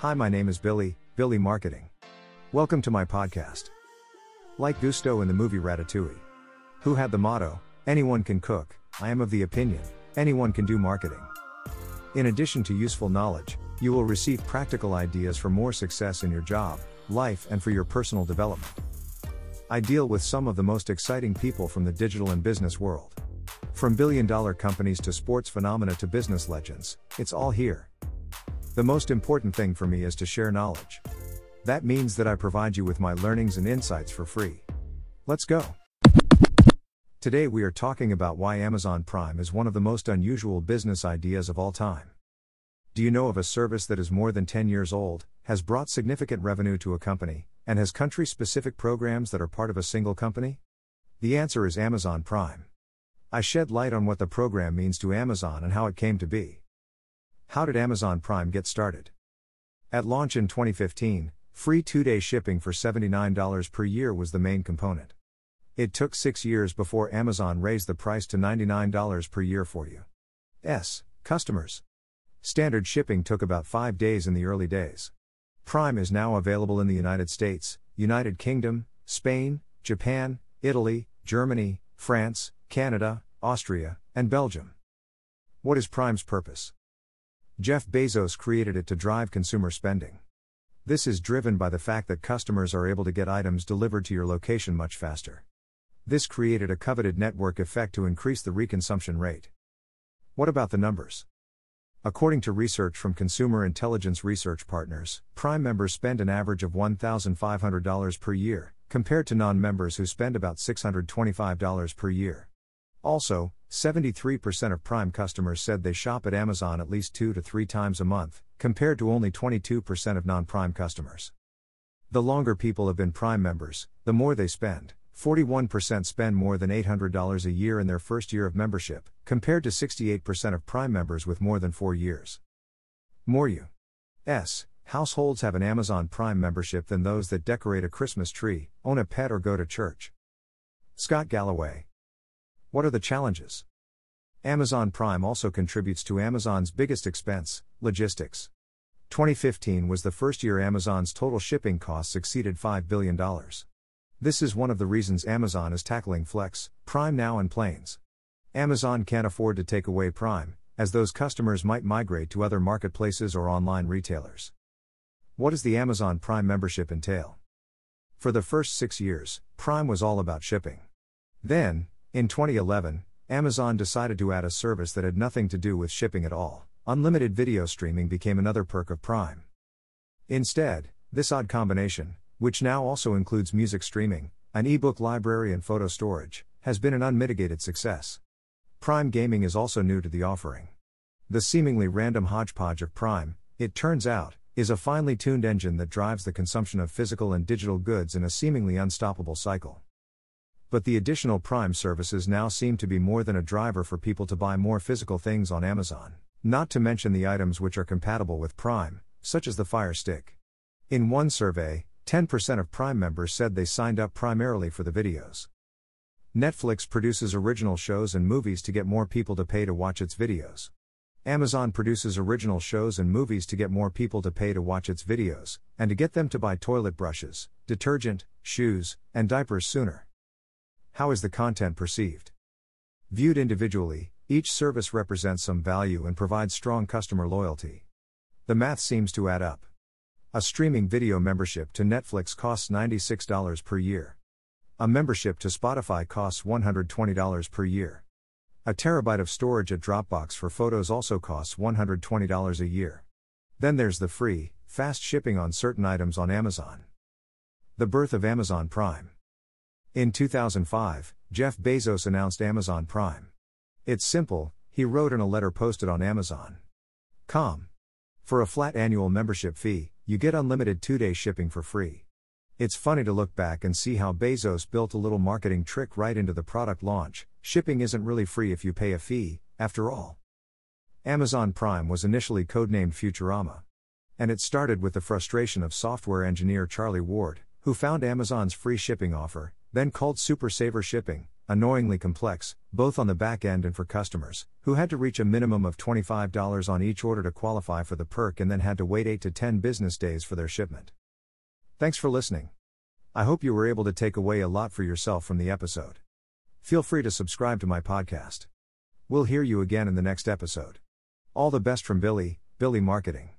Hi, my name is Billy, Billy Marketing. Welcome to my podcast. Like Gusteau in the movie Ratatouille, who had the motto, Anyone can cook, I am of the opinion, anyone can do marketing. In addition to useful knowledge, you will receive practical ideas for more success in your job, life, and for your personal development. I deal with some of the most exciting people from the digital and business world. From billion dollar companies to sports phenomena to business legends, it's all here. The most important thing for me is to share knowledge. That means that I provide you with my learnings and insights for free. Let's go. Today we are talking about why Amazon Prime is one of the most unusual business ideas of all time. Do you know of a service that is more than 10 years old, has brought significant revenue to a company, and has country specific programs that are part of a single company? The answer is Amazon Prime. I shed light on what the program means to Amazon and how it came to be. How did Amazon Prime get started? At launch in 2015, free two day shipping for $79 per year was the main component. It took six years before Amazon raised the price to $99 per year for you. S. Customers. Standard shipping took about five days in the early days. Prime is now available in the United States, United Kingdom, Spain, Japan, Italy, Germany, France, Canada, Austria, and Belgium. What is Prime's purpose? Jeff Bezos created it to drive consumer spending. This is driven by the fact that customers are able to get items delivered to your location much faster. This created a coveted network effect to increase the reconsumption rate. What about the numbers? According to research from Consumer Intelligence Research Partners, Prime members spend an average of $1,500 per year, compared to non members who spend about $625 per year. Also, 73% of Prime customers said they shop at Amazon at least two to three times a month, compared to only 22% of non Prime customers. The longer people have been Prime members, the more they spend. 41% spend more than $800 a year in their first year of membership, compared to 68% of Prime members with more than four years. More U.S. households have an Amazon Prime membership than those that decorate a Christmas tree, own a pet, or go to church. Scott Galloway. What are the challenges? Amazon Prime also contributes to Amazon's biggest expense, logistics. 2015 was the first year Amazon's total shipping costs exceeded $5 billion. This is one of the reasons Amazon is tackling Flex, Prime Now, and Planes. Amazon can't afford to take away Prime, as those customers might migrate to other marketplaces or online retailers. What does the Amazon Prime membership entail? For the first six years, Prime was all about shipping. Then, in 2011, Amazon decided to add a service that had nothing to do with shipping at all. Unlimited video streaming became another perk of Prime. Instead, this odd combination, which now also includes music streaming, an ebook library, and photo storage, has been an unmitigated success. Prime Gaming is also new to the offering. The seemingly random hodgepodge of Prime, it turns out, is a finely tuned engine that drives the consumption of physical and digital goods in a seemingly unstoppable cycle. But the additional Prime services now seem to be more than a driver for people to buy more physical things on Amazon, not to mention the items which are compatible with Prime, such as the Fire Stick. In one survey, 10% of Prime members said they signed up primarily for the videos. Netflix produces original shows and movies to get more people to pay to watch its videos. Amazon produces original shows and movies to get more people to pay to watch its videos, and to get them to buy toilet brushes, detergent, shoes, and diapers sooner. How is the content perceived? Viewed individually, each service represents some value and provides strong customer loyalty. The math seems to add up. A streaming video membership to Netflix costs $96 per year. A membership to Spotify costs $120 per year. A terabyte of storage at Dropbox for photos also costs $120 a year. Then there's the free, fast shipping on certain items on Amazon. The birth of Amazon Prime. In 2005, Jeff Bezos announced Amazon Prime. It's simple, he wrote in a letter posted on Amazon.com. For a flat annual membership fee, you get unlimited two day shipping for free. It's funny to look back and see how Bezos built a little marketing trick right into the product launch. Shipping isn't really free if you pay a fee, after all. Amazon Prime was initially codenamed Futurama. And it started with the frustration of software engineer Charlie Ward, who found Amazon's free shipping offer, then called Super Saver Shipping, annoyingly complex, both on the back end and for customers, who had to reach a minimum of $25 on each order to qualify for the perk and then had to wait 8 to 10 business days for their shipment. Thanks for listening. I hope you were able to take away a lot for yourself from the episode. Feel free to subscribe to my podcast. We'll hear you again in the next episode. All the best from Billy, Billy Marketing.